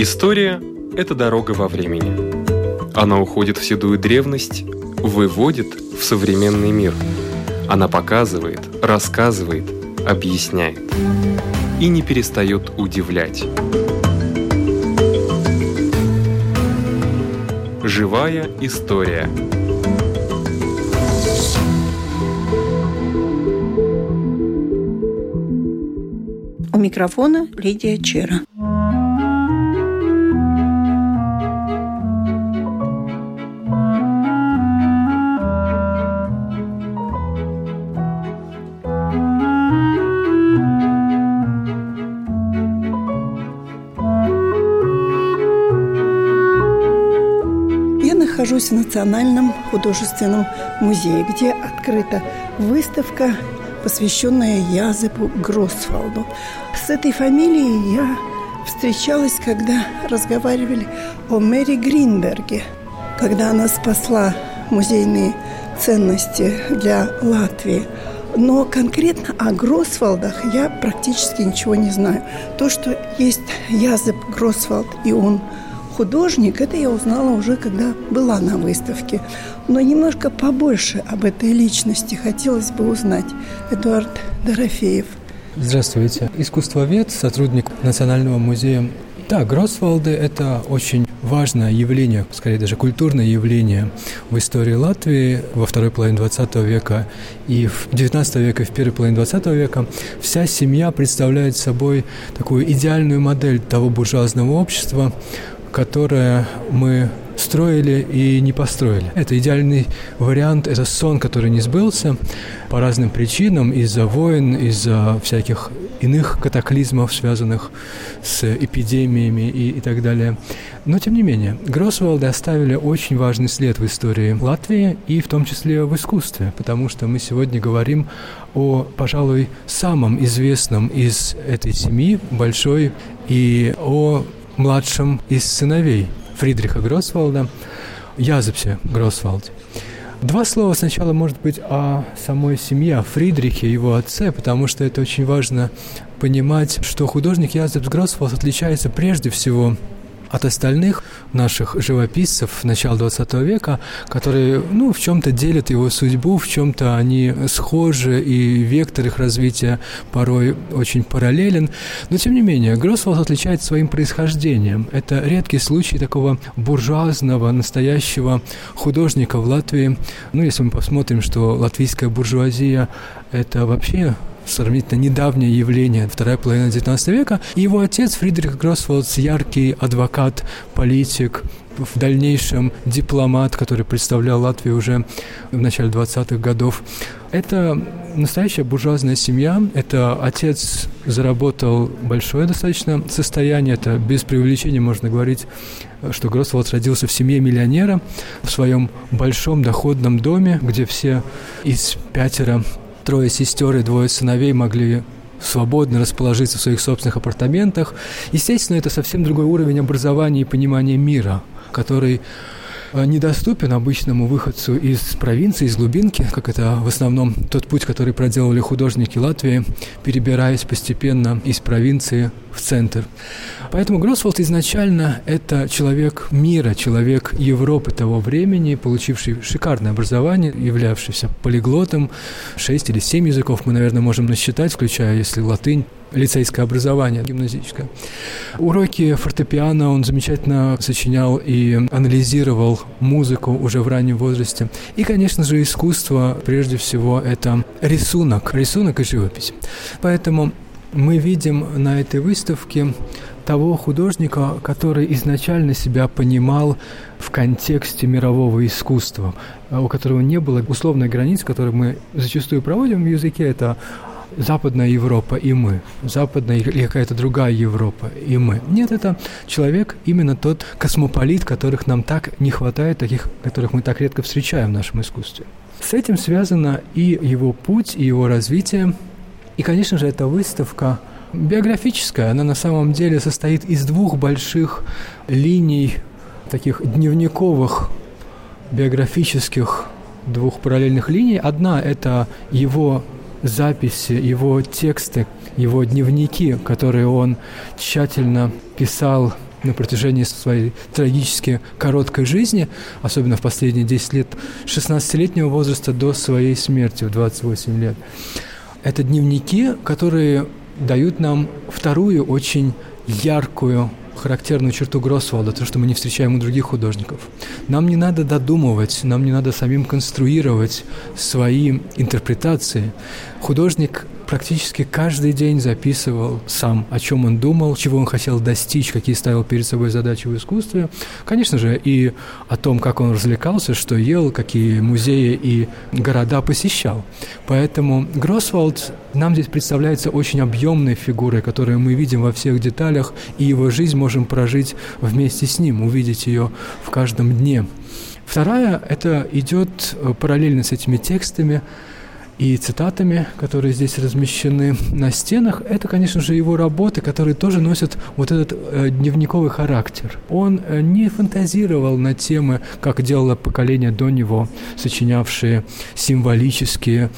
История – это дорога во времени. Она уходит в седую древность, выводит в современный мир. Она показывает, рассказывает, объясняет. И не перестает удивлять. Живая история. У микрофона Лидия Чера. Нахожусь в Национальном художественном музее, где открыта выставка, посвященная Язепу Гросфалду. С этой фамилией я встречалась, когда разговаривали о Мэри Гринберге, когда она спасла музейные ценности для Латвии. Но конкретно о Гросвалдах я практически ничего не знаю. То, что есть Язеп Гросвалд, и он – художник, это я узнала уже, когда была на выставке. Но немножко побольше об этой личности хотелось бы узнать. Эдуард Дорофеев. Здравствуйте. Искусствовед, сотрудник Национального музея да, Гросвалды – это очень важное явление, скорее даже культурное явление в истории Латвии во второй половине 20 века и в 19 века, и в первой половине 20 века. Вся семья представляет собой такую идеальную модель того буржуазного общества, которое мы строили и не построили. Это идеальный вариант, это сон, который не сбылся по разным причинам, из-за войн, из-за всяких иных катаклизмов, связанных с эпидемиями и, и так далее. Но, тем не менее, Гроссвалды оставили очень важный след в истории Латвии и в том числе в искусстве, потому что мы сегодня говорим о, пожалуй, самом известном из этой семьи большой и о младшем из сыновей Фридриха Гроссвалда, Язепсе Гроссвалде. Два слова сначала, может быть, о самой семье, о Фридрихе, его отце, потому что это очень важно понимать, что художник Язепс Гроссвалд отличается прежде всего от остальных наших живописцев начала 20 века, которые, ну, в чем-то делят его судьбу, в чем-то они схожи, и вектор их развития порой очень параллелен. Но, тем не менее, Гроссвалд отличается своим происхождением. Это редкий случай такого буржуазного, настоящего художника в Латвии. Ну, если мы посмотрим, что латвийская буржуазия – это вообще сравнительно недавнее явление, вторая половина XIX века. И его отец Фридрих Гроссволдс, яркий адвокат, политик, в дальнейшем дипломат, который представлял Латвию уже в начале 20-х годов. Это настоящая буржуазная семья. Это отец заработал большое достаточно состояние. Это без преувеличения можно говорить, что Гроссволд родился в семье миллионера в своем большом доходном доме, где все из пятеро трое сестер и двое сыновей могли свободно расположиться в своих собственных апартаментах. Естественно, это совсем другой уровень образования и понимания мира, который недоступен обычному выходцу из провинции, из глубинки, как это в основном тот путь, который проделали художники Латвии, перебираясь постепенно из провинции в центр. Поэтому Гроссволд изначально это человек мира, человек Европы того времени, получивший шикарное образование, являвшийся полиглотом, шесть или семь языков мы, наверное, можем насчитать, включая, если латынь, лицейское образование гимназическое. Уроки фортепиано он замечательно сочинял и анализировал музыку уже в раннем возрасте. И, конечно же, искусство, прежде всего, это рисунок, рисунок и живопись. Поэтому мы видим на этой выставке того художника, который изначально себя понимал в контексте мирового искусства, у которого не было условной границ, которые мы зачастую проводим в языке, это Западная Европа и мы, Западная или какая-то другая Европа и мы. Нет, это человек, именно тот космополит, которых нам так не хватает, таких, которых мы так редко встречаем в нашем искусстве. С этим связано и его путь, и его развитие. И, конечно же, эта выставка биографическая. Она на самом деле состоит из двух больших линий, таких дневниковых, биографических двух параллельных линий. Одна – это его записи, его тексты, его дневники, которые он тщательно писал на протяжении своей трагически короткой жизни, особенно в последние 10 лет, 16-летнего возраста до своей смерти в 28 лет. Это дневники, которые дают нам вторую очень яркую характерную черту Гроссвалда, то, что мы не встречаем у других художников. Нам не надо додумывать, нам не надо самим конструировать свои интерпретации. Художник практически каждый день записывал сам, о чем он думал, чего он хотел достичь, какие ставил перед собой задачи в искусстве. Конечно же, и о том, как он развлекался, что ел, какие музеи и города посещал. Поэтому Гроссвалд нам здесь представляется очень объемной фигурой, которую мы видим во всех деталях, и его жизнь можем прожить вместе с ним, увидеть ее в каждом дне. Вторая, это идет параллельно с этими текстами, и цитатами, которые здесь размещены на стенах, это, конечно же, его работы, которые тоже носят вот этот э, дневниковый характер. Он э, не фантазировал на темы, как делало поколение до него, сочинявшие символические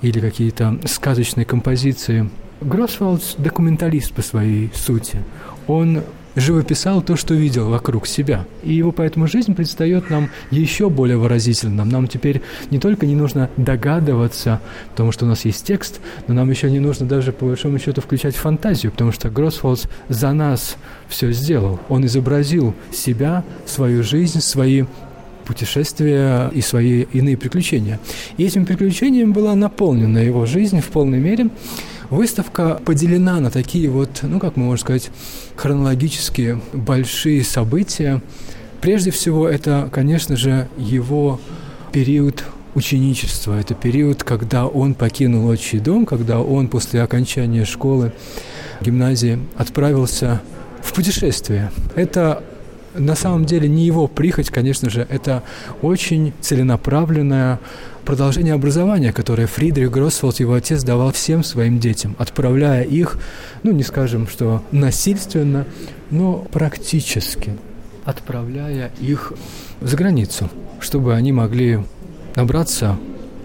или какие-то сказочные композиции. Гроссвалд – документалист по своей сути. Он живописал то, что видел вокруг себя. И его поэтому жизнь предстает нам еще более выразительным. Нам теперь не только не нужно догадываться, потому что у нас есть текст, но нам еще не нужно даже, по большому счету, включать фантазию, потому что Гроссфолдс за нас все сделал. Он изобразил себя, свою жизнь, свои путешествия и свои иные приключения. И этим приключением была наполнена его жизнь в полной мере. Выставка поделена на такие вот, ну, как мы можем сказать, хронологические большие события. Прежде всего, это, конечно же, его период ученичества. Это период, когда он покинул отчий дом, когда он после окончания школы, гимназии отправился в путешествие. Это на самом деле не его прихоть, конечно же, это очень целенаправленная продолжение образования, которое Фридрих Гроссволд, его отец, давал всем своим детям, отправляя их, ну, не скажем, что насильственно, но практически, отправляя их за границу, чтобы они могли набраться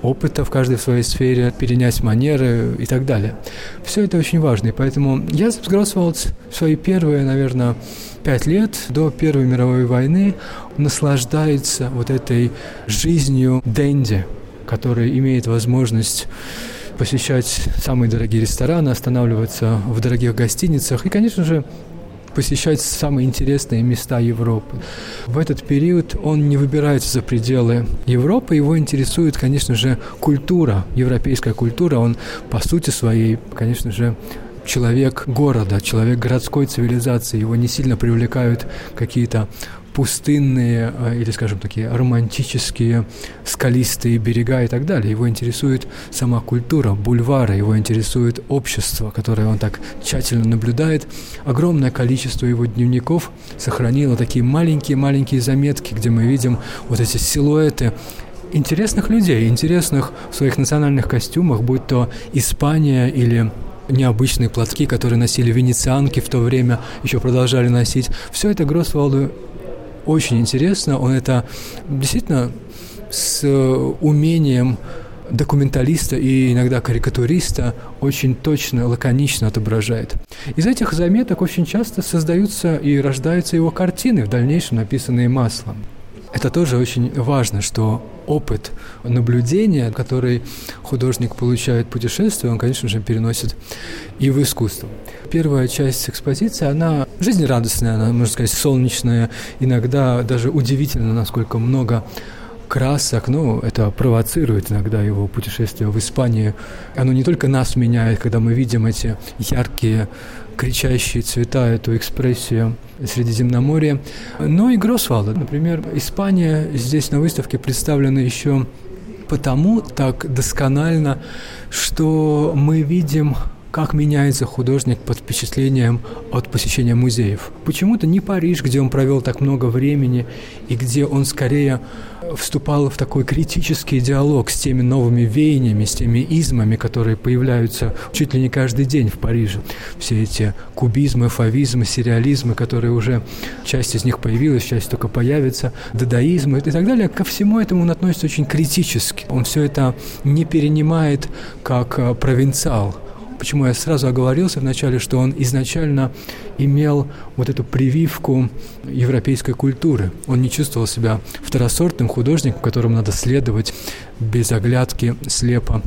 опыта в каждой своей сфере, перенять манеры и так далее. Все это очень важно, и поэтому Язепс Гроссволд свои первые, наверное, пять лет до Первой мировой войны наслаждается вот этой жизнью Дэнди, который имеет возможность посещать самые дорогие рестораны, останавливаться в дорогих гостиницах и, конечно же, посещать самые интересные места Европы. В этот период он не выбирается за пределы Европы, его интересует, конечно же, культура, европейская культура. Он, по сути своей, конечно же, человек города, человек городской цивилизации. Его не сильно привлекают какие-то пустынные э, или, скажем, такие романтические скалистые берега и так далее. Его интересует сама культура, бульвары, его интересует общество, которое он так тщательно наблюдает. Огромное количество его дневников сохранило такие маленькие-маленькие заметки, где мы видим вот эти силуэты интересных людей, интересных в своих национальных костюмах, будь то Испания или необычные платки, которые носили венецианки в то время, еще продолжали носить. Все это Гроссвалду очень интересно. Он это действительно с умением документалиста и иногда карикатуриста очень точно, лаконично отображает. Из этих заметок очень часто создаются и рождаются его картины, в дальнейшем написанные маслом. Это тоже очень важно, что опыт наблюдения, который художник получает в путешествии, он, конечно же, переносит и в искусство. Первая часть экспозиции, она жизнерадостная, она, можно сказать, солнечная, иногда даже удивительно, насколько много красок, ну, это провоцирует иногда его путешествие в Испанию. Оно не только нас меняет, когда мы видим эти яркие кричащие цвета, эту экспрессию Средиземноморья. Но и Гросвалда. Например, Испания здесь на выставке представлена еще потому так досконально, что мы видим как меняется художник под впечатлением от посещения музеев. Почему-то не Париж, где он провел так много времени, и где он скорее вступал в такой критический диалог с теми новыми веяниями, с теми измами, которые появляются чуть ли не каждый день в Париже. Все эти кубизмы, фавизмы, сюрреализмы, которые уже часть из них появилась, часть только появится, дадаизмы и так далее. Ко всему этому он относится очень критически. Он все это не перенимает как э, провинциал, почему я сразу оговорился вначале, что он изначально имел вот эту прививку европейской культуры. Он не чувствовал себя второсортным художником, которому надо следовать без оглядки, слепо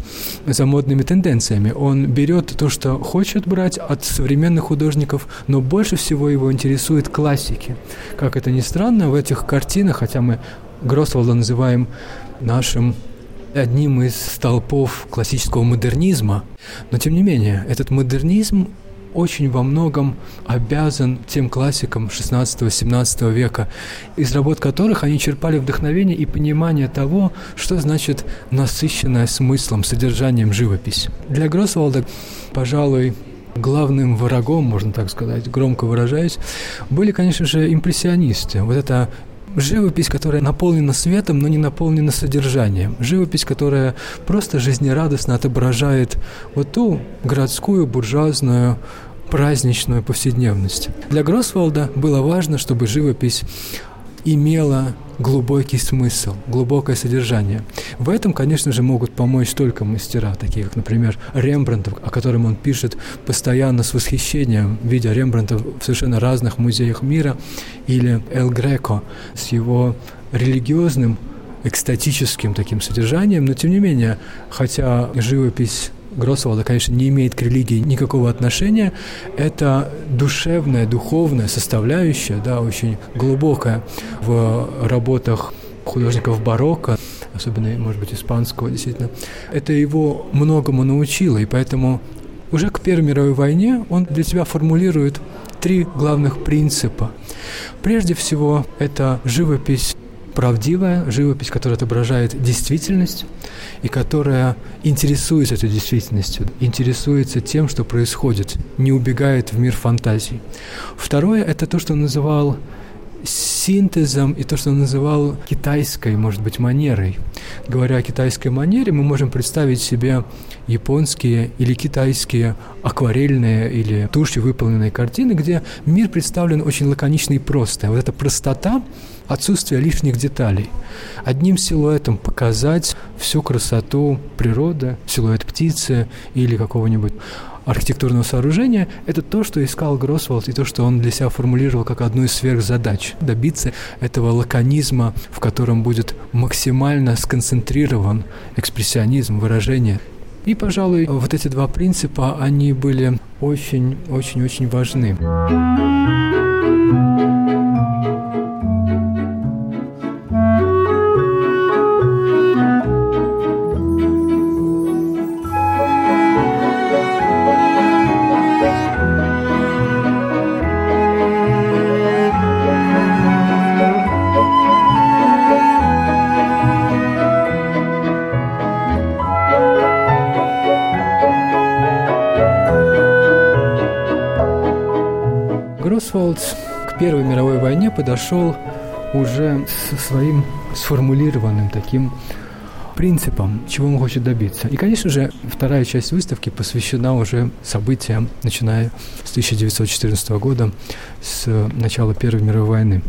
за модными тенденциями. Он берет то, что хочет брать от современных художников, но больше всего его интересует классики. Как это ни странно, в этих картинах, хотя мы Гросволда называем нашим одним из столпов классического модернизма, но тем не менее этот модернизм очень во многом обязан тем классикам 16-17 века, из работ которых они черпали вдохновение и понимание того, что значит насыщенная смыслом, содержанием живопись. Для Гроссволда, пожалуй, главным врагом, можно так сказать, громко выражаясь, были, конечно же, импрессионисты. Вот это живопись, которая наполнена светом, но не наполнена содержанием. Живопись, которая просто жизнерадостно отображает вот ту городскую, буржуазную, праздничную повседневность. Для Гроссволда было важно, чтобы живопись имела глубокий смысл, глубокое содержание. В этом, конечно же, могут помочь только мастера, такие как, например, Рембрандт, о котором он пишет постоянно с восхищением, видя Рембрандта в совершенно разных музеях мира, или Эл Греко с его религиозным экстатическим таким содержанием, но тем не менее, хотя живопись Гроссволда, конечно, не имеет к религии никакого отношения. Это душевная, духовная составляющая, да, очень глубокая в работах художников барокко, особенно, может быть, испанского, действительно. Это его многому научило, и поэтому уже к Первой мировой войне он для себя формулирует три главных принципа. Прежде всего, это живопись правдивая живопись, которая отображает действительность и которая интересуется этой действительностью, интересуется тем, что происходит, не убегает в мир фантазий. Второе – это то, что он называл синтезом и то, что он называл китайской, может быть, манерой. Говоря о китайской манере, мы можем представить себе японские или китайские акварельные или тушью выполненные картины, где мир представлен очень лаконично и просто. Вот эта простота, отсутствие лишних деталей. Одним силуэтом показать всю красоту природы, силуэт птицы или какого-нибудь архитектурного сооружения, это то, что искал Гроссволд и то, что он для себя формулировал как одну из сверхзадач. Добиться этого лаконизма, в котором будет максимально сконцентрирован экспрессионизм, выражение. И, пожалуй, вот эти два принципа, они были очень-очень-очень важны. Первой мировой войне подошел уже со своим сформулированным таким принципом, чего он хочет добиться. И, конечно же, вторая часть выставки посвящена уже событиям, начиная с 1914 года, с начала Первой мировой войны.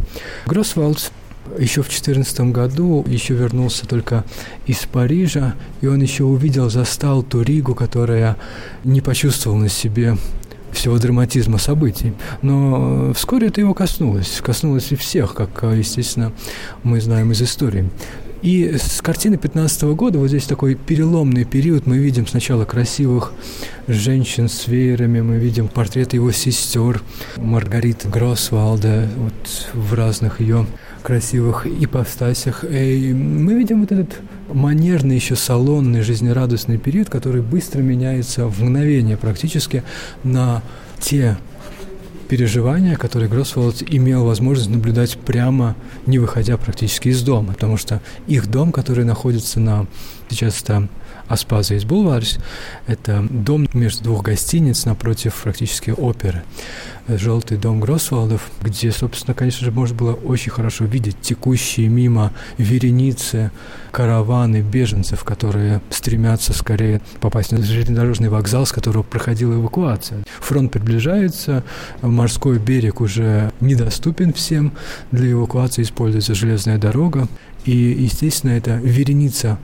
Гроссвалд еще в 2014 году еще вернулся только из Парижа, и он еще увидел, застал ту Ригу, которая не почувствовала на себе всего драматизма событий. Но вскоре это его коснулось. Коснулось и всех, как, естественно, мы знаем из истории. И с картины 15 года, вот здесь такой переломный период, мы видим сначала красивых женщин с веерами, мы видим портреты его сестер, Маргариты Гроссвалда, вот в разных ее красивых ипостасях. И мы видим вот этот манерный, еще салонный, жизнерадостный период, который быстро меняется в мгновение практически на те переживания, которые Гроссволд имел возможность наблюдать прямо, не выходя практически из дома, потому что их дом, который находится на сейчас это Аспаза из. Это дом между двух гостиниц напротив практически оперы. Желтый дом Гроссвалдов, где, собственно, конечно же, можно было очень хорошо видеть текущие мимо вереницы, караваны беженцев, которые стремятся скорее попасть на железнодорожный вокзал, с которого проходила эвакуация. Фронт приближается, морской берег уже недоступен всем, для эвакуации используется железная дорога, и, естественно, это вереница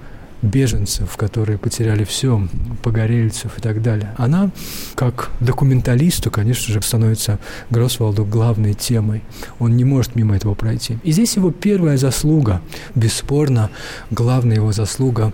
беженцев, которые потеряли все, погорельцев и так далее. Она, как документалисту, конечно же, становится Гросвалду главной темой. Он не может мимо этого пройти. И здесь его первая заслуга, бесспорно, главная его заслуга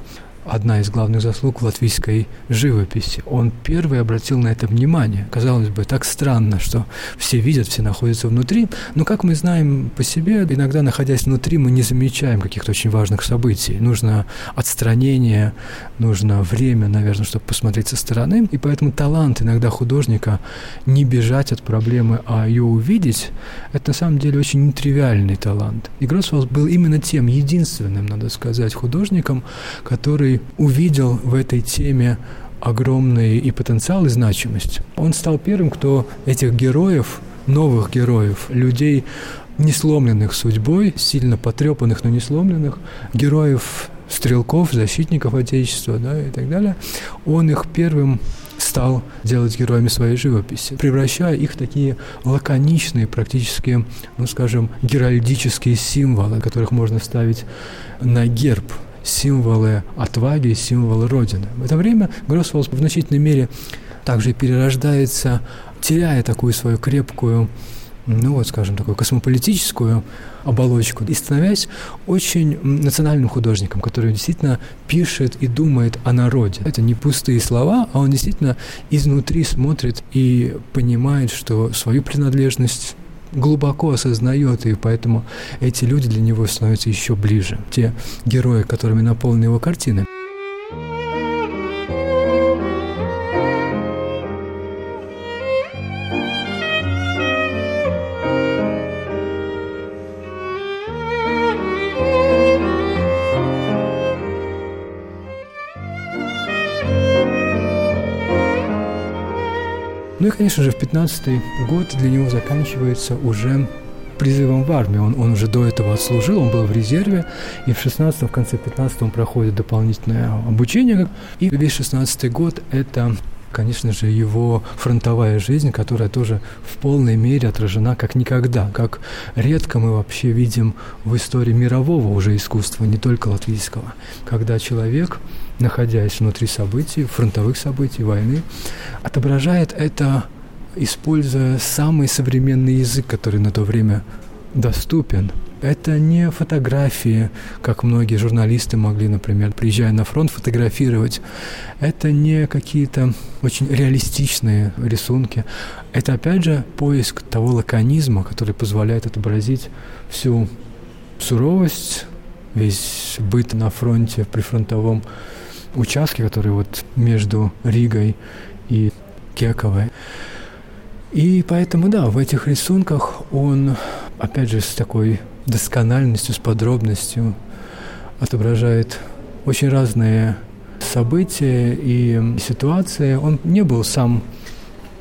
одна из главных заслуг латвийской живописи. Он первый обратил на это внимание. Казалось бы, так странно, что все видят, все находятся внутри, но, как мы знаем по себе, иногда, находясь внутри, мы не замечаем каких-то очень важных событий. Нужно отстранение, нужно время, наверное, чтобы посмотреть со стороны, и поэтому талант иногда художника не бежать от проблемы, а ее увидеть, это на самом деле очень нетривиальный талант. И Гроссвелл был именно тем единственным, надо сказать, художником, который увидел в этой теме огромный и потенциал, и значимость. Он стал первым, кто этих героев, новых героев, людей, не сломленных судьбой, сильно потрепанных, но не сломленных, героев стрелков, защитников Отечества да, и так далее, он их первым стал делать героями своей живописи, превращая их в такие лаконичные, практически, ну скажем, геральдические символы, которых можно ставить на герб символы отваги, символы Родины. В это время Гроссвелл в значительной мере также перерождается, теряя такую свою крепкую ну вот, скажем, такую космополитическую оболочку, и становясь очень национальным художником, который действительно пишет и думает о народе. Это не пустые слова, а он действительно изнутри смотрит и понимает, что свою принадлежность глубоко осознает, и поэтому эти люди для него становятся еще ближе. Те герои, которыми наполнены его картины. Конечно же, в 15 год для него заканчивается уже призывом в армию. Он, он уже до этого отслужил, он был в резерве, и в 16 в конце 15 он проходит дополнительное обучение. И весь 16 год – это конечно же, его фронтовая жизнь, которая тоже в полной мере отражена как никогда, как редко мы вообще видим в истории мирового уже искусства, не только латвийского, когда человек находясь внутри событий, фронтовых событий, войны, отображает это, используя самый современный язык, который на то время доступен. Это не фотографии, как многие журналисты могли, например, приезжая на фронт, фотографировать. Это не какие-то очень реалистичные рисунки. Это, опять же, поиск того лаконизма, который позволяет отобразить всю суровость, весь быт на фронте, при фронтовом участке, который вот между Ригой и Кековой. И поэтому, да, в этих рисунках он, опять же, с такой доскональностью, с подробностью отображает очень разные события и ситуации. Он не был сам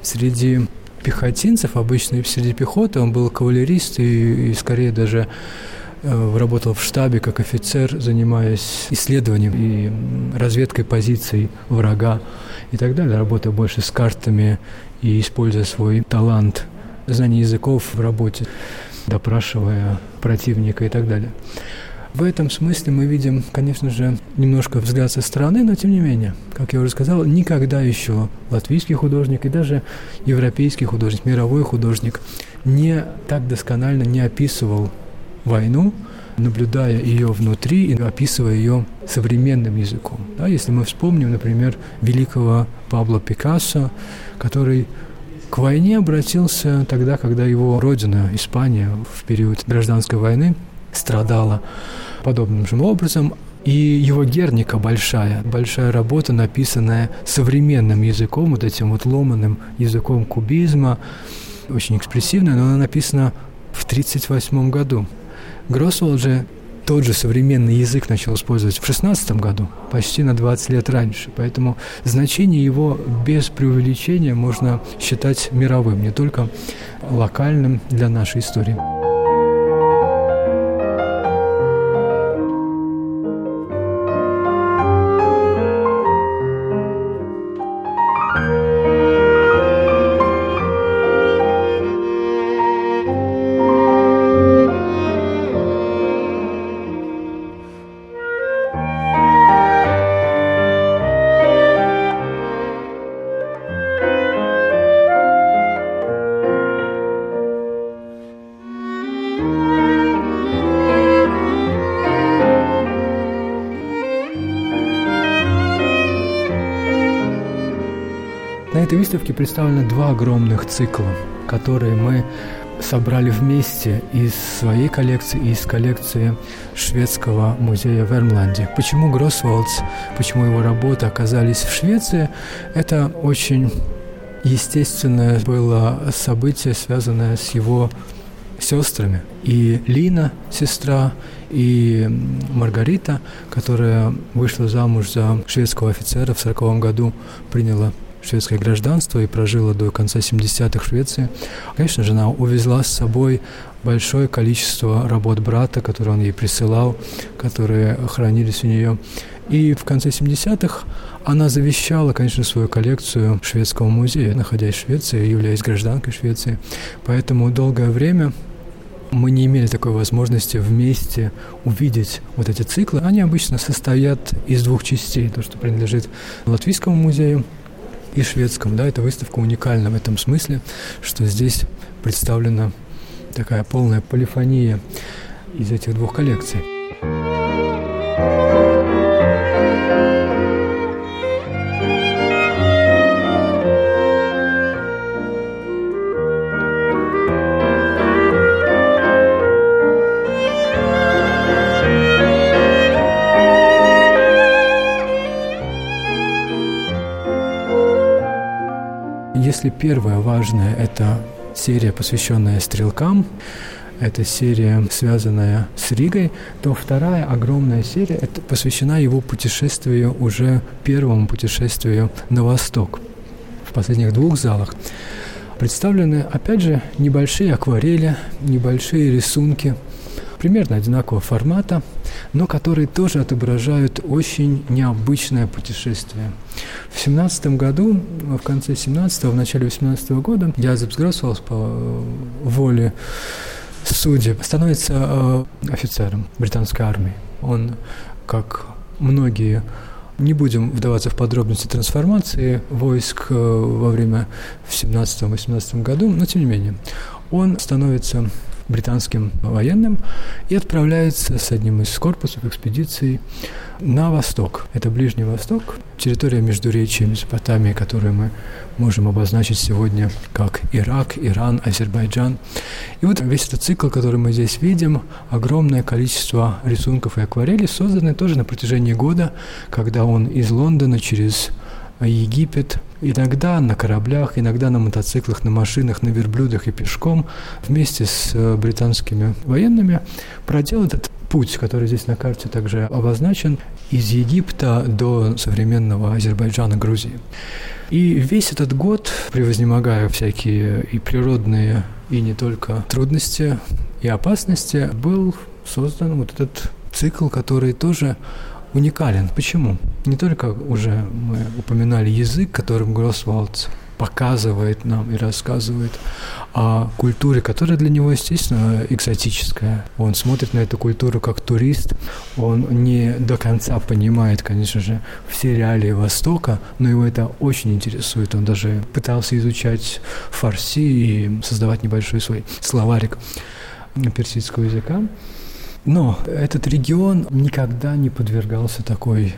среди пехотинцев, обычно среди пехоты, он был кавалерист и, и скорее даже работал в штабе как офицер, занимаясь исследованием и разведкой позиций врага и так далее, работая больше с картами и используя свой талант знания языков в работе, допрашивая противника и так далее. В этом смысле мы видим, конечно же, немножко взгляд со стороны, но тем не менее, как я уже сказал, никогда еще латвийский художник и даже европейский художник, мировой художник не так досконально не описывал войну, наблюдая ее внутри и описывая ее современным языком. Да, если мы вспомним, например, великого Пабло Пикассо, который к войне обратился тогда, когда его родина, Испания, в период гражданской войны страдала подобным же образом, и его Герника большая, большая работа, написанная современным языком, вот этим вот ломаным языком кубизма, очень экспрессивная, но она написана в 1938 году. Гроссвелл же тот же современный язык начал использовать в 16 году, почти на 20 лет раньше. Поэтому значение его без преувеличения можно считать мировым, не только локальным для нашей истории. Выставке представлены два огромных цикла, которые мы собрали вместе из своей коллекции и из коллекции шведского музея в Эрмланде. Почему Гроссволдс, почему его работы оказались в Швеции, это очень естественное было событие, связанное с его сестрами. И Лина, сестра, и Маргарита, которая вышла замуж за шведского офицера в 1940 году, приняла шведское гражданство и прожила до конца 70-х в Швеции. Конечно же, она увезла с собой большое количество работ брата, которые он ей присылал, которые хранились у нее. И в конце 70-х она завещала, конечно, свою коллекцию шведского музея, находясь в Швеции, являясь гражданкой Швеции. Поэтому долгое время мы не имели такой возможности вместе увидеть вот эти циклы. Они обычно состоят из двух частей. То, что принадлежит Латвийскому музею, и шведском. Да, эта выставка уникальна в этом смысле, что здесь представлена такая полная полифония из этих двух коллекций. Если первое важное – это серия, посвященная стрелкам, это серия, связанная с Ригой, то вторая огромная серия это посвящена его путешествию, уже первому путешествию на восток. В последних двух залах представлены, опять же, небольшие акварели, небольшие рисунки – примерно одинакового формата, но которые тоже отображают очень необычное путешествие. В 17 году, в конце 17-го, в начале 18 -го года, Язепс Гроссвелс по э, воле судеб становится э, офицером британской армии. Он, как многие не будем вдаваться в подробности трансформации войск э, во время в 17-18 году, но тем не менее, он становится британским военным и отправляется с одним из корпусов экспедиции на восток. Это Ближний Восток, территория Междуречия Месопотамии, которую мы можем обозначить сегодня как Ирак, Иран, Азербайджан. И вот весь этот цикл, который мы здесь видим, огромное количество рисунков и акварелей созданы тоже на протяжении года, когда он из Лондона через Египет, иногда на кораблях, иногда на мотоциклах, на машинах, на верблюдах и пешком вместе с э, британскими военными проделал этот путь, который здесь на карте также обозначен, из Египта до современного Азербайджана, Грузии. И весь этот год, превознемогая всякие и природные, и не только трудности и опасности, был создан вот этот цикл, который тоже уникален. Почему? Не только уже мы упоминали язык, которым Гроссвалдс показывает нам и рассказывает о культуре, которая для него, естественно, экзотическая. Он смотрит на эту культуру как турист, он не до конца понимает, конечно же, все реалии Востока, но его это очень интересует. Он даже пытался изучать фарси и создавать небольшой свой словарик персидского языка. Но этот регион никогда не подвергался такой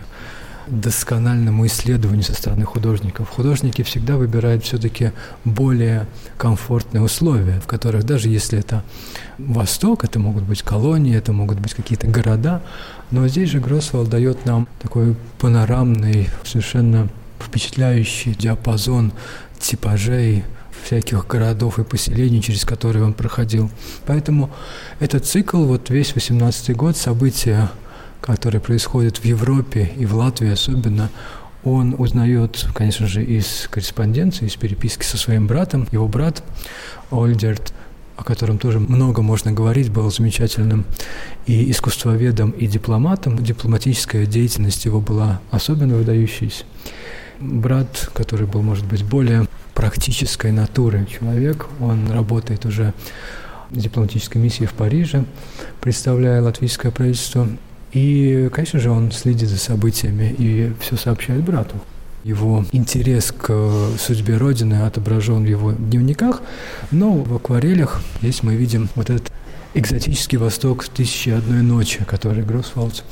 доскональному исследованию со стороны художников. Художники всегда выбирают все-таки более комфортные условия, в которых даже если это Восток, это могут быть колонии, это могут быть какие-то города, но здесь же Гроссвелл дает нам такой панорамный, совершенно впечатляющий диапазон типажей, всяких городов и поселений, через которые он проходил. Поэтому этот цикл, вот весь 18 год, события, которые происходят в Европе и в Латвии особенно, он узнает, конечно же, из корреспонденции, из переписки со своим братом. Его брат Ольдерт, о котором тоже много можно говорить, был замечательным и искусствоведом, и дипломатом. Дипломатическая деятельность его была особенно выдающейся. Брат, который был, может быть, более практической натуры человек. Он работает уже в дипломатической миссии в Париже, представляя латвийское правительство. И, конечно же, он следит за событиями и все сообщает брату. Его интерес к судьбе Родины отображен в его дневниках, но в акварелях здесь мы видим вот этот экзотический восток «Тысячи одной ночи», который Гроссвалд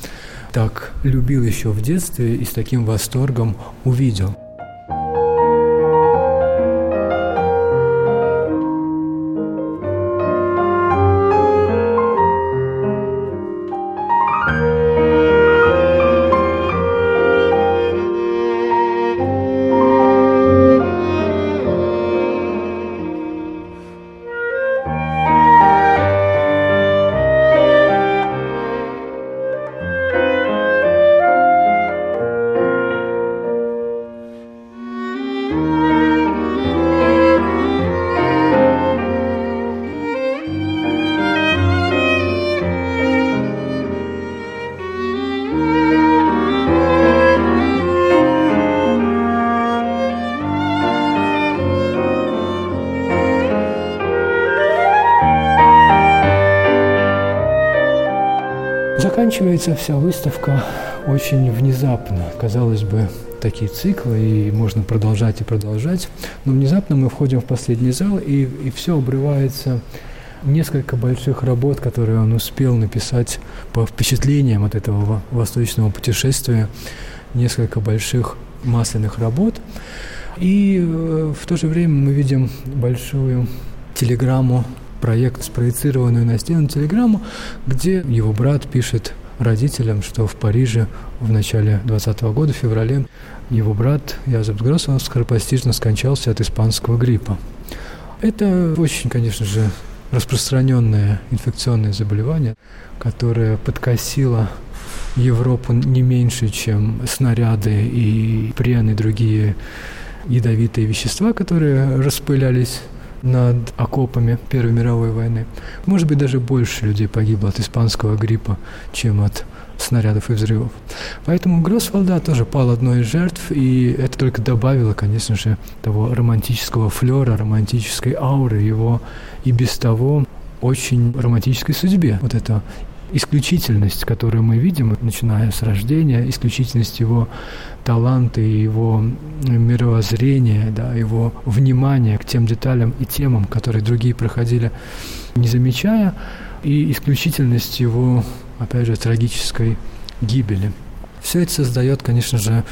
так любил еще в детстве и с таким восторгом увидел. Заканчивается вся выставка очень внезапно. Казалось бы, такие циклы, и можно продолжать и продолжать. Но внезапно мы входим в последний зал, и, и все обрывается несколько больших работ, которые он успел написать по впечатлениям от этого восточного путешествия, несколько больших масляных работ. И э, в то же время мы видим большую телеграмму, проект, спроецированную на стену телеграмму, где его брат пишет родителям, что в Париже в начале 20 года, в феврале, его брат Язеп Гроссов скоропостижно скончался от испанского гриппа. Это очень, конечно же, распространенное инфекционное заболевание, которое подкосило Европу не меньше, чем снаряды и прен и другие ядовитые вещества, которые распылялись над окопами Первой мировой войны. Может быть, даже больше людей погибло от испанского гриппа, чем от снарядов и взрывов. Поэтому Гроссвалда тоже пал одной из жертв, и это только добавило, конечно же, того романтического флера, романтической ауры его и без того очень романтической судьбе. Вот это исключительность, которую мы видим, начиная с рождения, исключительность его таланта и его мировоззрения, да, его внимания к тем деталям и темам, которые другие проходили, не замечая, и исключительность его, опять же, трагической гибели. Все это создает, конечно же,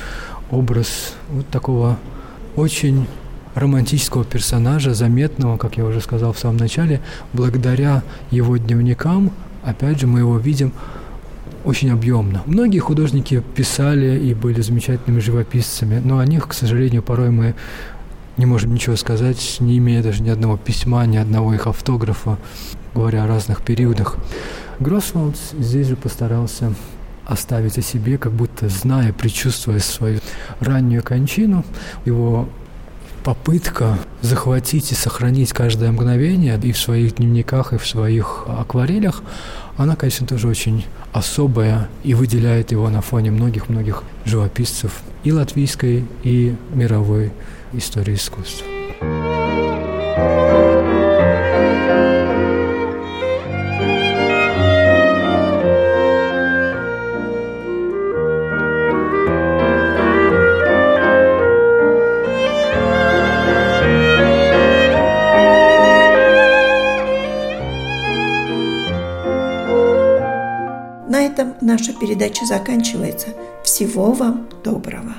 образ вот такого очень романтического персонажа, заметного, как я уже сказал в самом начале, благодаря его дневникам, опять же, мы его видим очень объемно. Многие художники писали и были замечательными живописцами, но о них, к сожалению, порой мы не можем ничего сказать, не имея даже ни одного письма, ни одного их автографа, говоря о разных периодах. Гроссвалд здесь же постарался оставить о себе, как будто зная, предчувствуя свою раннюю кончину. Его попытка захватить и сохранить каждое мгновение и в своих дневниках, и в своих акварелях, она, конечно, тоже очень особая и выделяет его на фоне многих-многих живописцев и латвийской, и мировой истории искусства. Наша передача заканчивается. Всего вам доброго!